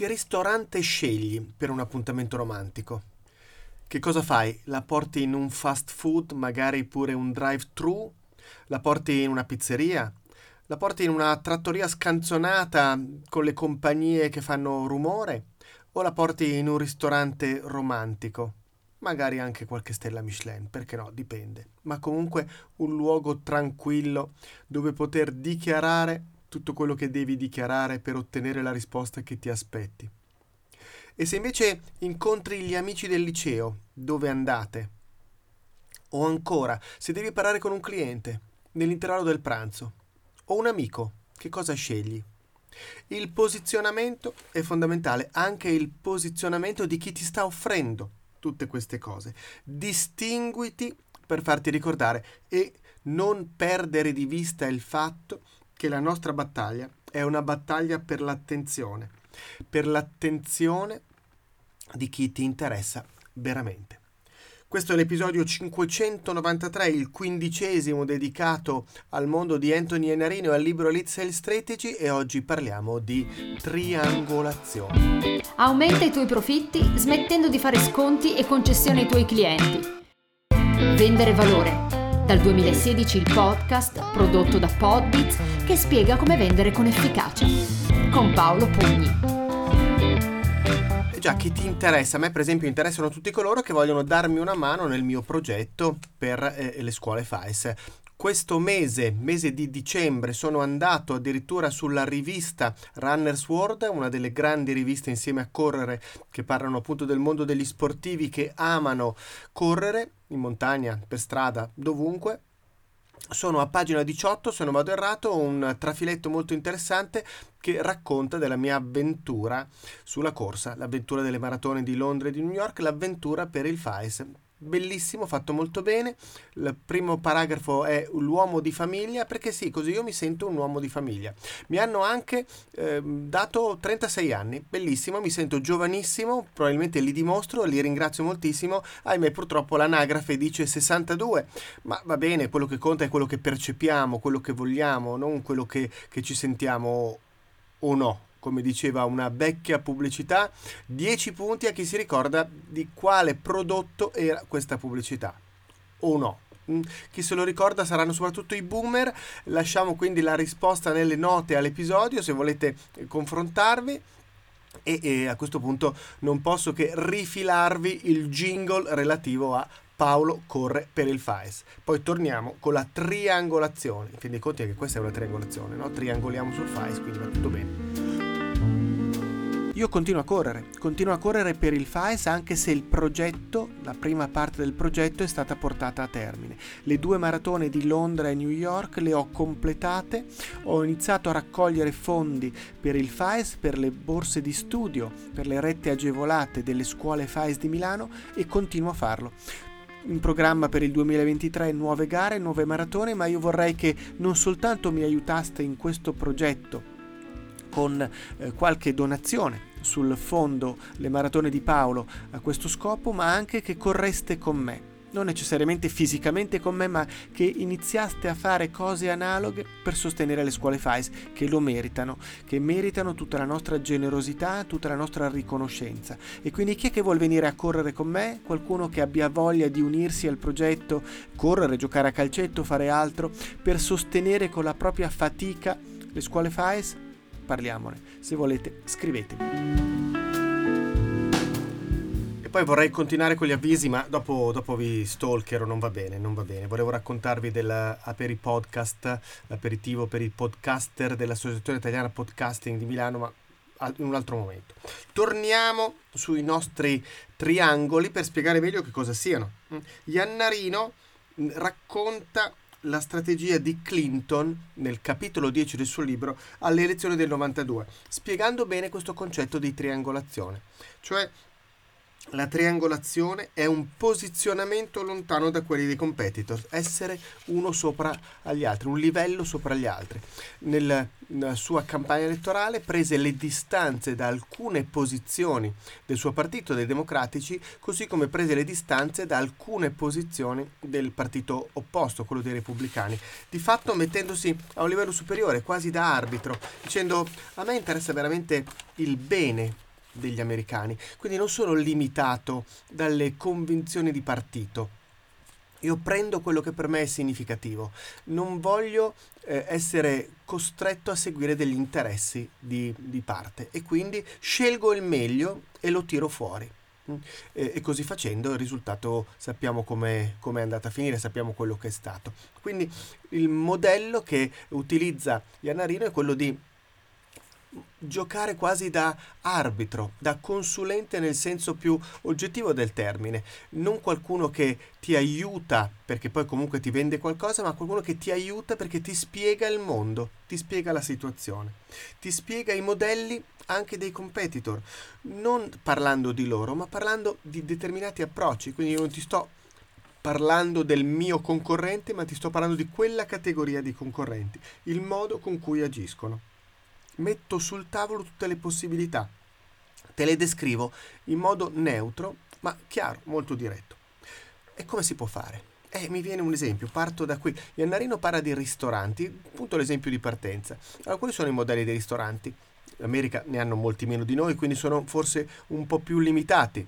che ristorante scegli per un appuntamento romantico? Che cosa fai? La porti in un fast food, magari pure un drive-thru? La porti in una pizzeria? La porti in una trattoria scanzonata con le compagnie che fanno rumore? O la porti in un ristorante romantico? Magari anche qualche stella Michelin, perché no, dipende. Ma comunque un luogo tranquillo dove poter dichiarare tutto quello che devi dichiarare per ottenere la risposta che ti aspetti. E se invece incontri gli amici del liceo, dove andate? O ancora, se devi parlare con un cliente, nell'intervallo del pranzo, o un amico, che cosa scegli? Il posizionamento è fondamentale, anche il posizionamento di chi ti sta offrendo tutte queste cose. Distinguiti per farti ricordare e non perdere di vista il fatto che la nostra battaglia è una battaglia per l'attenzione, per l'attenzione di chi ti interessa veramente. Questo è l'episodio 593, il quindicesimo dedicato al mondo di Anthony Enarino e al libro Lead Sales Strategy e oggi parliamo di triangolazione. Aumenta i tuoi profitti smettendo di fare sconti e concessioni ai tuoi clienti. Vendere valore. Dal 2016 il podcast prodotto da Podbits che spiega come vendere con efficacia. Con Paolo Pugni già chi ti interessa, a me per esempio interessano tutti coloro che vogliono darmi una mano nel mio progetto per eh, le scuole FAIS. Questo mese, mese di dicembre, sono andato addirittura sulla rivista Runner's World, una delle grandi riviste insieme a Correre che parlano appunto del mondo degli sportivi che amano correre in montagna, per strada, dovunque. Sono a pagina 18, se non vado errato, un trafiletto molto interessante che racconta della mia avventura sulla corsa, l'avventura delle maratone di Londra e di New York, l'avventura per il FAIS bellissimo, fatto molto bene. Il primo paragrafo è l'uomo di famiglia, perché sì, così io mi sento un uomo di famiglia. Mi hanno anche eh, dato 36 anni, bellissimo, mi sento giovanissimo, probabilmente li dimostro, li ringrazio moltissimo. Ahimè, purtroppo l'anagrafe dice 62, ma va bene, quello che conta è quello che percepiamo, quello che vogliamo, non quello che, che ci sentiamo o no come diceva una vecchia pubblicità, 10 punti a chi si ricorda di quale prodotto era questa pubblicità. O no. Mm, chi se lo ricorda saranno soprattutto i boomer. Lasciamo quindi la risposta nelle note all'episodio se volete confrontarvi. E, e a questo punto non posso che rifilarvi il jingle relativo a Paolo corre per il FAES. Poi torniamo con la triangolazione. In fin dei conti è che questa è una triangolazione, no? Triangoliamo sul FAES, quindi va tutto bene. Io continuo a correre, continuo a correre per il FAES anche se il progetto, la prima parte del progetto è stata portata a termine. Le due maratone di Londra e New York le ho completate, ho iniziato a raccogliere fondi per il FAES, per le borse di studio, per le rette agevolate delle scuole FAES di Milano e continuo a farlo in programma per il 2023 nuove gare, nuove maratone, ma io vorrei che non soltanto mi aiutaste in questo progetto con eh, qualche donazione sul fondo Le Maratone di Paolo a questo scopo, ma anche che correste con me. Non necessariamente fisicamente con me, ma che iniziaste a fare cose analoghe per sostenere le scuole FAIS, che lo meritano, che meritano tutta la nostra generosità, tutta la nostra riconoscenza. E quindi chi è che vuole venire a correre con me? Qualcuno che abbia voglia di unirsi al progetto, correre, giocare a calcetto, fare altro, per sostenere con la propria fatica le scuole FAIS? Parliamone. Se volete, scrivetemi. Poi vorrei continuare con gli avvisi, ma dopo, dopo vi stalkero, non va bene, non va bene. Volevo raccontarvi dell'Aperi Podcast, l'aperitivo per i podcaster dell'Associazione Italiana Podcasting di Milano, ma in un altro momento. Torniamo sui nostri triangoli per spiegare meglio che cosa siano. Iannarino racconta la strategia di Clinton nel capitolo 10 del suo libro alle elezioni del 92, spiegando bene questo concetto di triangolazione. Cioè la triangolazione è un posizionamento lontano da quelli dei competitor, essere uno sopra agli altri, un livello sopra gli altri. Nel, nella sua campagna elettorale prese le distanze da alcune posizioni del suo partito, dei democratici, così come prese le distanze da alcune posizioni del partito opposto, quello dei repubblicani, di fatto mettendosi a un livello superiore, quasi da arbitro, dicendo a me interessa veramente il bene degli americani, quindi non sono limitato dalle convinzioni di partito. Io prendo quello che per me è significativo, non voglio eh, essere costretto a seguire degli interessi di, di parte e quindi scelgo il meglio e lo tiro fuori. Mm. E, e, così facendo il risultato sappiamo come è andata a finire, sappiamo quello che è stato. Quindi il modello che utilizza Iannarino è quello di giocare quasi da arbitro, da consulente nel senso più oggettivo del termine, non qualcuno che ti aiuta perché poi comunque ti vende qualcosa, ma qualcuno che ti aiuta perché ti spiega il mondo, ti spiega la situazione, ti spiega i modelli anche dei competitor, non parlando di loro, ma parlando di determinati approcci, quindi io non ti sto parlando del mio concorrente, ma ti sto parlando di quella categoria di concorrenti, il modo con cui agiscono metto sul tavolo tutte le possibilità, te le descrivo in modo neutro, ma chiaro, molto diretto. E come si può fare? Eh, mi viene un esempio, parto da qui. Iannarino parla di ristoranti, appunto l'esempio di partenza. Allora, quali sono i modelli dei ristoranti? L'America ne hanno molti meno di noi, quindi sono forse un po' più limitati.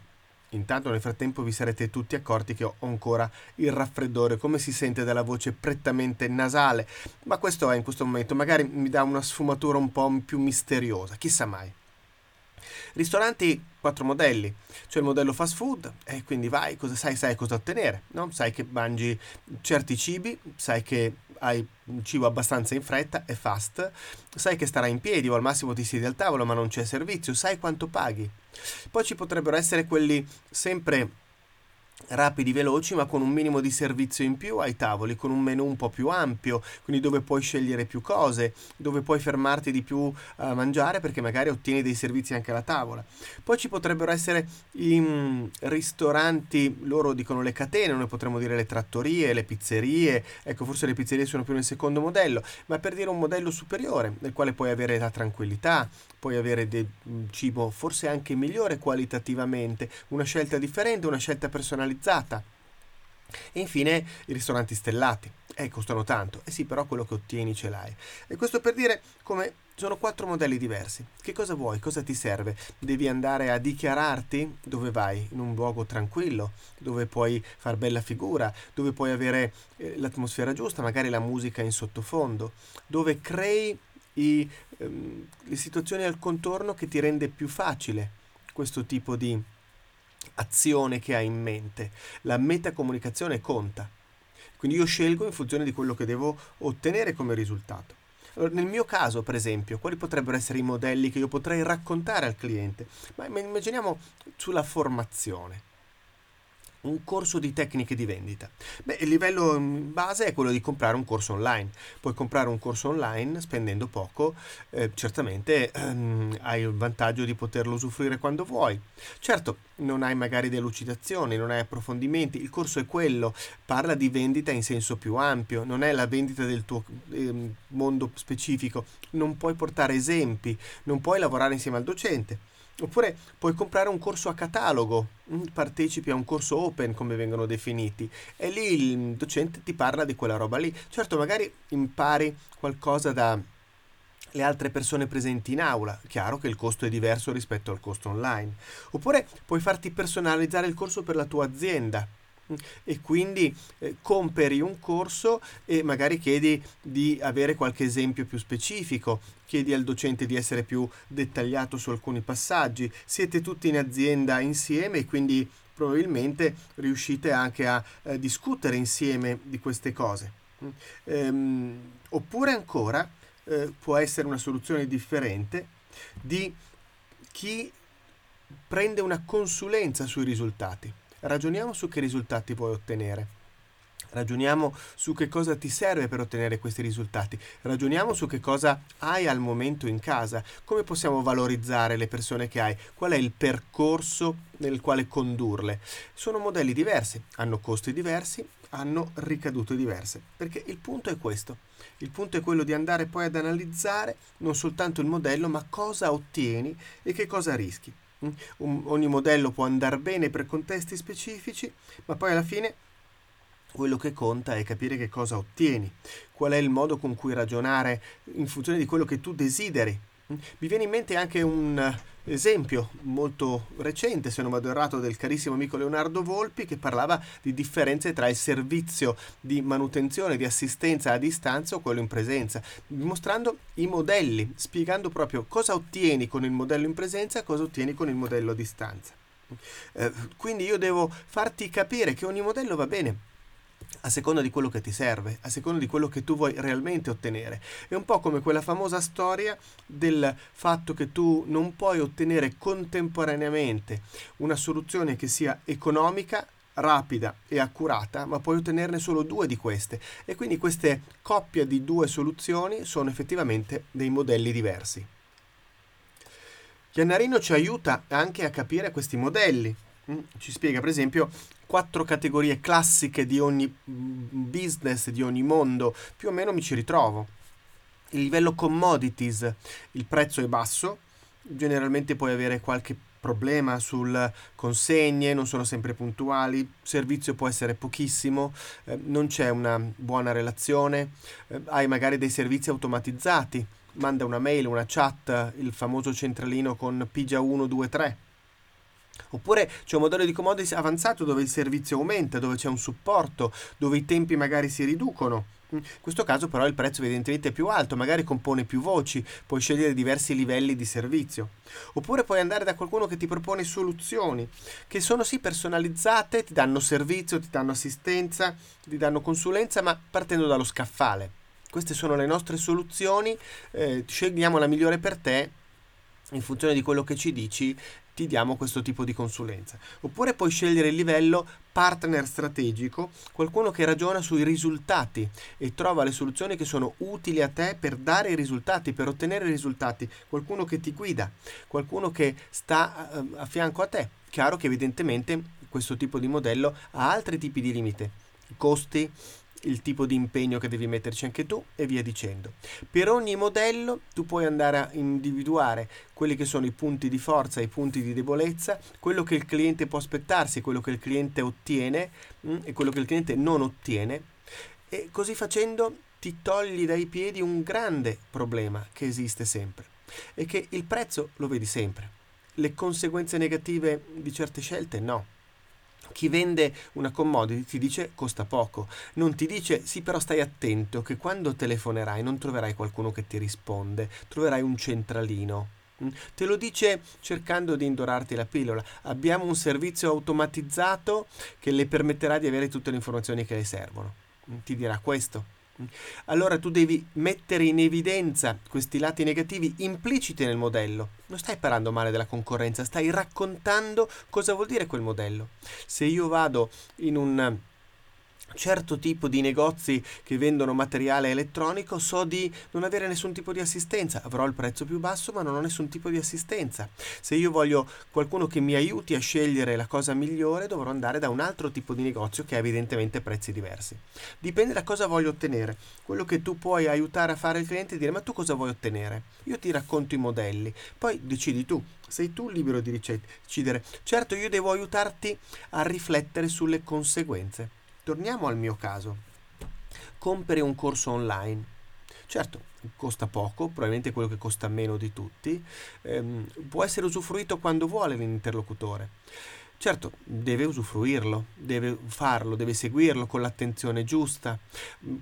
Intanto nel frattempo vi sarete tutti accorti che ho ancora il raffreddore, come si sente dalla voce prettamente nasale, ma questo è in questo momento, magari mi dà una sfumatura un po' più misteriosa, chissà mai. Ristoranti, quattro modelli. C'è il modello fast food, e quindi vai, cosa sai, sai cosa ottenere, no? Sai che mangi certi cibi, sai che hai un cibo abbastanza in fretta e fast, sai che starai in piedi o al massimo ti siedi al tavolo ma non c'è servizio, sai quanto paghi. Poi ci potrebbero essere quelli sempre rapidi, veloci, ma con un minimo di servizio in più ai tavoli, con un menu un po' più ampio, quindi dove puoi scegliere più cose, dove puoi fermarti di più a mangiare perché magari ottieni dei servizi anche alla tavola. Poi ci potrebbero essere i mm, ristoranti, loro dicono le catene, noi potremmo dire le trattorie, le pizzerie, ecco forse le pizzerie sono più nel secondo modello, ma per dire un modello superiore nel quale puoi avere la tranquillità, puoi avere del mm, cibo forse anche migliore qualitativamente, una scelta differente, una scelta personalizzata. E infine i ristoranti stellati. Eh, costano tanto. Eh sì, però quello che ottieni ce l'hai. E questo per dire come sono quattro modelli diversi. Che cosa vuoi? Cosa ti serve? Devi andare a dichiararti dove vai? In un luogo tranquillo, dove puoi far bella figura, dove puoi avere eh, l'atmosfera giusta, magari la musica in sottofondo, dove crei i, ehm, le situazioni al contorno che ti rende più facile questo tipo di azione che hai in mente. La metacomunicazione conta. Quindi io scelgo in funzione di quello che devo ottenere come risultato. Allora, nel mio caso, per esempio, quali potrebbero essere i modelli che io potrei raccontare al cliente? Ma immaginiamo sulla formazione un corso di tecniche di vendita. Beh, il livello base è quello di comprare un corso online. Puoi comprare un corso online spendendo poco, eh, certamente ehm, hai il vantaggio di poterlo usufruire quando vuoi. Certo, non hai magari delucidazioni, non hai approfondimenti, il corso è quello, parla di vendita in senso più ampio, non è la vendita del tuo eh, mondo specifico, non puoi portare esempi, non puoi lavorare insieme al docente Oppure puoi comprare un corso a catalogo, mm, partecipi a un corso open come vengono definiti e lì il docente ti parla di quella roba lì. Certo, magari impari qualcosa da le altre persone presenti in aula, chiaro che il costo è diverso rispetto al costo online. Oppure puoi farti personalizzare il corso per la tua azienda e quindi eh, comperi un corso e magari chiedi di avere qualche esempio più specifico, chiedi al docente di essere più dettagliato su alcuni passaggi, siete tutti in azienda insieme e quindi probabilmente riuscite anche a eh, discutere insieme di queste cose. Ehm, oppure ancora eh, può essere una soluzione differente di chi prende una consulenza sui risultati ragioniamo su che risultati vuoi ottenere. Ragioniamo su che cosa ti serve per ottenere questi risultati. Ragioniamo su che cosa hai al momento in casa. Come possiamo valorizzare le persone che hai? Qual è il percorso nel quale condurle? Sono modelli diversi, hanno costi diversi, hanno ricadute diverse. Perché il punto è questo. Il punto è quello di andare poi ad analizzare non soltanto il modello, ma cosa ottieni e che cosa rischi. Ogni modello può andare bene per contesti specifici, ma poi alla fine quello che conta è capire che cosa ottieni, qual è il modo con cui ragionare in funzione di quello che tu desideri. Mi viene in mente anche un esempio molto recente, se non vado errato, del carissimo amico Leonardo Volpi che parlava di differenze tra il servizio di manutenzione, di assistenza a distanza o quello in presenza, dimostrando i modelli, spiegando proprio cosa ottieni con il modello in presenza e cosa ottieni con il modello a distanza. Eh, quindi io devo farti capire che ogni modello va bene a seconda di quello che ti serve, a seconda di quello che tu vuoi realmente ottenere. È un po' come quella famosa storia del fatto che tu non puoi ottenere contemporaneamente una soluzione che sia economica, rapida e accurata, ma puoi ottenerne solo due di queste e quindi queste coppie di due soluzioni sono effettivamente dei modelli diversi. Chiannarino ci aiuta anche a capire questi modelli. Mm, ci spiega, per esempio, quattro categorie classiche di ogni business, di ogni mondo. Più o meno mi ci ritrovo. Il livello commodities, il prezzo è basso, generalmente puoi avere qualche problema sul consegne, non sono sempre puntuali, il servizio può essere pochissimo, eh, non c'è una buona relazione, eh, hai magari dei servizi automatizzati manda una mail, una chat, il famoso centralino con pigia 1, 2, 3. Oppure c'è un modello di commodities avanzato dove il servizio aumenta, dove c'è un supporto, dove i tempi magari si riducono. In questo caso però il prezzo evidentemente è più alto, magari compone più voci, puoi scegliere diversi livelli di servizio. Oppure puoi andare da qualcuno che ti propone soluzioni, che sono sì personalizzate, ti danno servizio, ti danno assistenza, ti danno consulenza, ma partendo dallo scaffale queste sono le nostre soluzioni, eh, scegliamo la migliore per te in funzione di quello che ci dici ti diamo questo tipo di consulenza. Oppure puoi scegliere il livello partner strategico, qualcuno che ragiona sui risultati e trova le soluzioni che sono utili a te per dare i risultati, per ottenere i risultati, qualcuno che ti guida, qualcuno che sta a, a fianco a te. Chiaro che evidentemente questo tipo di modello ha altri tipi di limite, costi, il tipo di impegno che devi metterci anche tu e via dicendo. Per ogni modello tu puoi andare a individuare quelli che sono i punti di forza i punti di debolezza, quello che il cliente può aspettarsi, quello che il cliente ottiene mh, mm, e quello che il cliente non ottiene e così facendo ti togli dai piedi un grande problema che esiste sempre e che il prezzo lo vedi sempre. Le conseguenze negative di certe scelte no. Chi vende una commodity ti dice costa poco, non ti dice sì però stai attento che quando telefonerai non troverai qualcuno che ti risponde, troverai un centralino. Mm? Te lo dice cercando di indorarti la pillola. Abbiamo un servizio automatizzato che le permetterà di avere tutte le informazioni che le servono. Mm? Ti dirà questo. Allora tu devi mettere in evidenza questi lati negativi impliciti nel modello. Non stai parlando male della concorrenza, stai raccontando cosa vuol dire quel modello. Se io vado in un certo tipo di negozi che vendono materiale elettronico so di non avere nessun tipo di assistenza, avrò il prezzo più basso ma non ho nessun tipo di assistenza. Se io voglio qualcuno che mi aiuti a scegliere la cosa migliore dovrò andare da un altro tipo di negozio che ha evidentemente prezzi diversi. Dipende da cosa voglio ottenere. Quello che tu puoi aiutare a fare il cliente è dire ma tu cosa vuoi ottenere? Io ti racconto i modelli, poi decidi tu sei tu libero di decidere. Certo, io devo aiutarti a riflettere sulle conseguenze. Torniamo al mio caso. Compri un corso online. Certo, costa poco, probabilmente quello che costa meno di tutti, ehm, può essere usufruito quando vuole l'interlocutore. Certo, deve usufruirlo, deve farlo, deve seguirlo con l'attenzione giusta.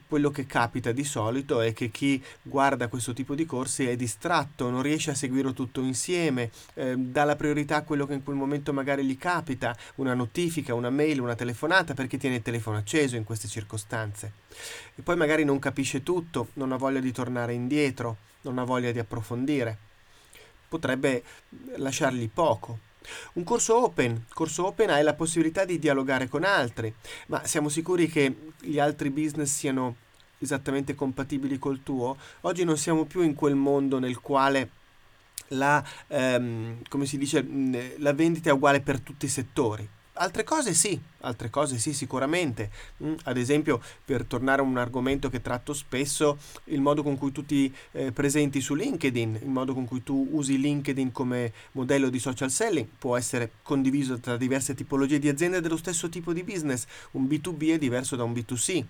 Quello che capita di solito è che chi guarda questo tipo di corsi è distratto, non riesce a seguirlo tutto insieme, eh, dà la priorità a quello che in quel momento magari gli capita, una notifica, una mail, una telefonata perché tiene il telefono acceso in queste circostanze. E poi magari non capisce tutto, non ha voglia di tornare indietro, non ha voglia di approfondire. Potrebbe lasciargli poco un corso open, corso open hai la possibilità di dialogare con altri, ma siamo sicuri che gli altri business siano esattamente compatibili col tuo? Oggi non siamo più in quel mondo nel quale la, ehm, come si dice, la vendita è uguale per tutti i settori. Altre cose sì, altre cose sì sicuramente. Mm, ad esempio, per tornare a un argomento che tratto spesso, il modo con cui tu ti eh, presenti su LinkedIn, il modo con cui tu usi LinkedIn come modello di social selling può essere condiviso tra diverse tipologie di aziende dello stesso tipo di business. Un B2B è diverso da un B2C.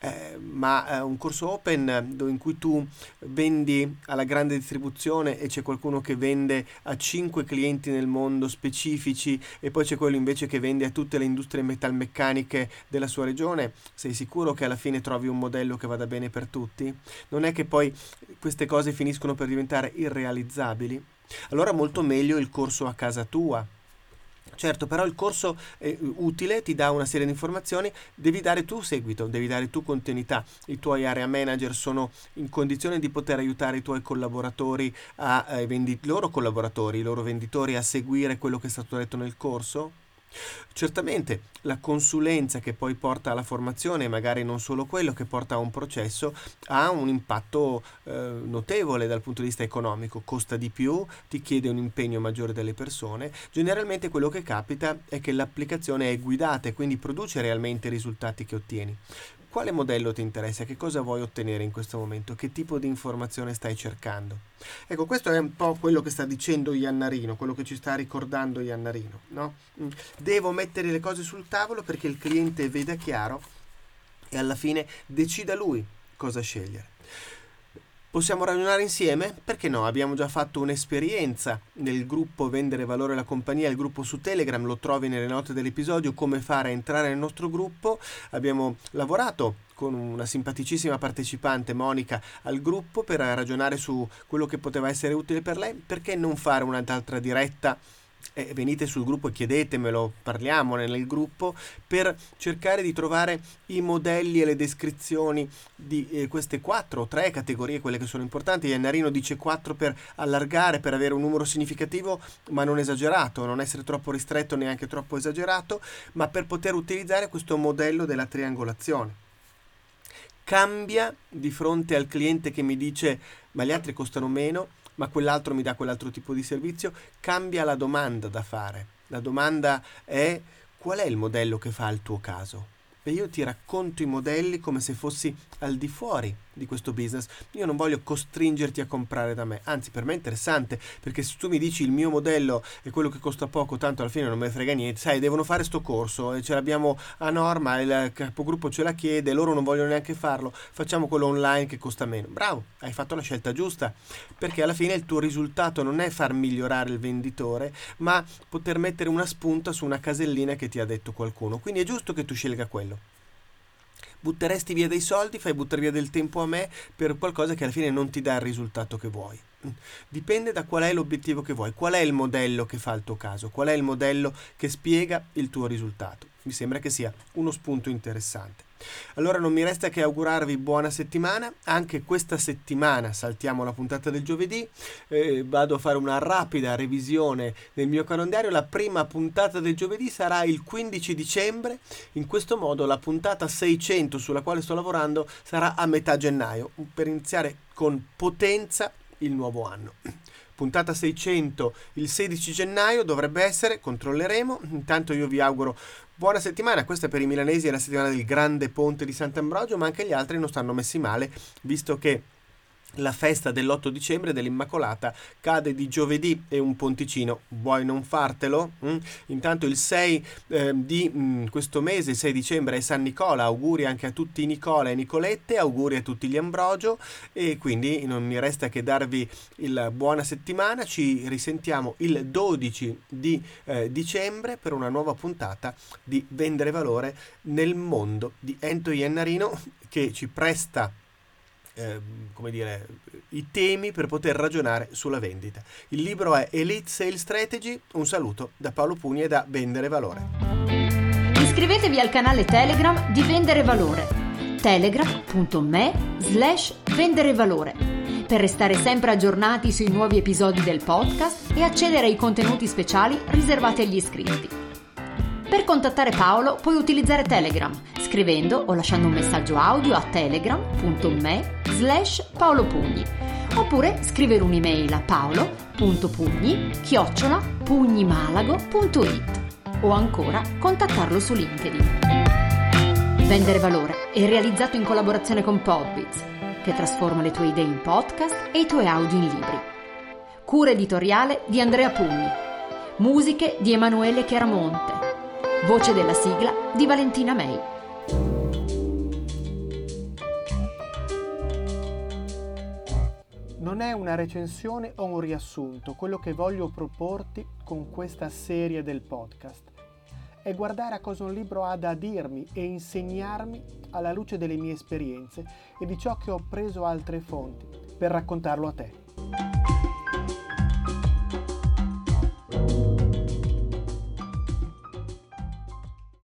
Eh, ma eh, un corso open in cui tu vendi alla grande distribuzione e c'è qualcuno che vende a 5 clienti nel mondo specifici e poi c'è quello invece che vende a tutte le industrie metalmeccaniche della sua regione, sei sicuro che alla fine trovi un modello che vada bene per tutti? Non è che poi queste cose finiscono per diventare irrealizzabili? Allora molto meglio il corso a casa tua Certo, però il corso è utile, ti dà una serie di informazioni, devi dare tu seguito, devi dare tu continuità. I tuoi area manager sono in condizione di poter aiutare i tuoi collaboratori, a, eh, vendi- loro collaboratori, i loro venditori a seguire quello che è stato detto nel corso? Certamente la consulenza che poi porta alla formazione, magari non solo quello che porta a un processo, ha un impatto eh, notevole dal punto di vista economico, costa di più, ti chiede un impegno maggiore delle persone. Generalmente quello che capita è che l'applicazione è guidata e quindi produce realmente i risultati che ottieni quale modello ti interessa, che cosa vuoi ottenere in questo momento, che tipo di informazione stai cercando. Ecco, questo è un po' quello che sta dicendo Iannarino, quello che ci sta ricordando Iannarino. No? Mm. Devo mettere le cose sul tavolo perché il cliente veda chiaro e alla fine decida lui cosa scegliere. Possiamo ragionare insieme? Perché no? Abbiamo già fatto un'esperienza nel gruppo Vendere Valore alla Compagnia, il gruppo su Telegram, lo trovi nelle note dell'episodio, come fare a entrare nel nostro gruppo. Abbiamo lavorato con una simpaticissima partecipante, Monica, al gruppo per ragionare su quello che poteva essere utile per lei. Perché non fare un'altra diretta? Eh, venite sul gruppo e chiedetemelo, parliamo nel gruppo per cercare di trovare i modelli e le descrizioni di eh, queste quattro o tre categorie, quelle che sono importanti. Iannarino dice quattro per allargare, per avere un numero significativo, ma non esagerato, non essere troppo ristretto neanche troppo esagerato, ma per poter utilizzare questo modello della triangolazione cambia di fronte al cliente che mi dice ma gli altri costano meno ma quell'altro mi dà quell'altro tipo di servizio, cambia la domanda da fare. La domanda è qual è il modello che fa al tuo caso? E io ti racconto i modelli come se fossi al di fuori di questo business. Io non voglio costringerti a comprare da me, anzi per me è interessante perché se tu mi dici il mio modello è quello che costa poco, tanto alla fine non me ne frega niente, sai, devono fare sto corso e ce l'abbiamo a norma, il capogruppo ce la chiede, loro non vogliono neanche farlo, facciamo quello online che costa meno. Bravo, hai fatto la scelta giusta, perché alla fine il tuo risultato non è far migliorare il venditore, ma poter mettere una spunta su una casellina che ti ha detto qualcuno. Quindi è giusto che tu scelga quello butteresti via dei soldi, fai buttare via del tempo a me per qualcosa che alla fine non ti dà il risultato che vuoi. Dipende da qual è l'obiettivo che vuoi, qual è il modello che fa il tuo caso, qual è il modello che spiega il tuo risultato. Mi sembra che sia uno spunto interessante. Allora non mi resta che augurarvi buona settimana, anche questa settimana saltiamo la puntata del giovedì, eh, vado a fare una rapida revisione del mio calendario, la prima puntata del giovedì sarà il 15 dicembre, in questo modo la puntata 600 sulla quale sto lavorando sarà a metà gennaio, per iniziare con potenza il nuovo anno puntata 600 il 16 gennaio dovrebbe essere, controlleremo. Intanto io vi auguro buona settimana, questa per i milanesi è la settimana del grande ponte di Sant'Ambrogio, ma anche gli altri non stanno messi male, visto che la festa dell'8 dicembre dell'Immacolata cade di giovedì e un ponticino, vuoi non fartelo? Mm? Intanto il 6 eh, di mm, questo mese, il 6 dicembre è San Nicola, auguri anche a tutti Nicola e Nicolette, auguri a tutti gli Ambrogio e quindi non mi resta che darvi il buona settimana, ci risentiamo il 12 di eh, dicembre per una nuova puntata di Vendere Valore nel mondo di Ento Iennarino che ci presta eh, come dire, i temi per poter ragionare sulla vendita. Il libro è Elite Sales Strategy, un saluto da Paolo Pugni e da Vendere Valore. Iscrivetevi al canale Telegram di Vendere Valore telegram.me slash vendere valore per restare sempre aggiornati sui nuovi episodi del podcast e accedere ai contenuti speciali riservati agli iscritti. Per contattare Paolo puoi utilizzare Telegram scrivendo o lasciando un messaggio audio a telegram.me slash paolopugni oppure scrivere un'email a paolo.pugni chiocciola pugnimalago.it o ancora contattarlo su LinkedIn. Vendere valore è realizzato in collaborazione con Podbiz, che trasforma le tue idee in podcast e i tuoi audio in libri. Cura editoriale di Andrea Pugni. Musiche di Emanuele Chiaramonte. Voce della sigla di Valentina May. Non è una recensione o un riassunto quello che voglio proporti con questa serie del podcast. È guardare a cosa un libro ha da dirmi e insegnarmi alla luce delle mie esperienze e di ciò che ho preso altre fonti per raccontarlo a te.